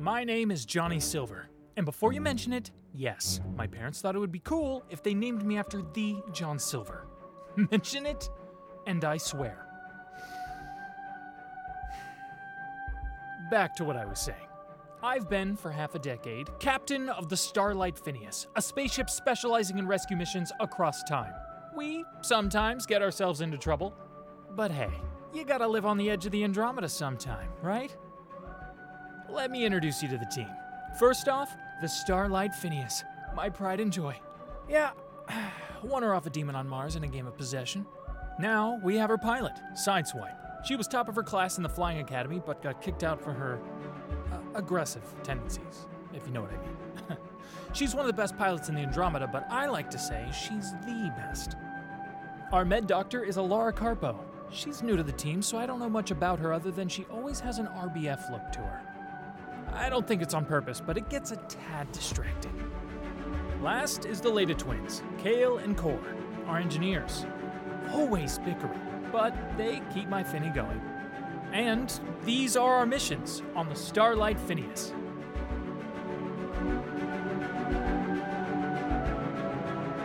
My name is Johnny Silver. And before you mention it, yes, my parents thought it would be cool if they named me after the John Silver. Mention it, and I swear. Back to what I was saying. I've been, for half a decade, captain of the Starlight Phineas, a spaceship specializing in rescue missions across time. We sometimes get ourselves into trouble, but hey, you gotta live on the edge of the Andromeda sometime, right? Let me introduce you to the team. First off, the Starlight Phineas, my pride and joy. Yeah, won her off a demon on Mars in a game of possession. Now we have her pilot, Sideswipe. She was top of her class in the Flying Academy, but got kicked out for her uh, aggressive tendencies, if you know what I mean. she's one of the best pilots in the Andromeda, but I like to say she's the best. Our med doctor is Alara Carpo. She's new to the team, so I don't know much about her other than she always has an RBF look to her. I don't think it's on purpose, but it gets a tad distracting. Last is the Leda twins, Kale and Core, our engineers. Always bickering, but they keep my Finny going. And these are our missions on the Starlight Phineas.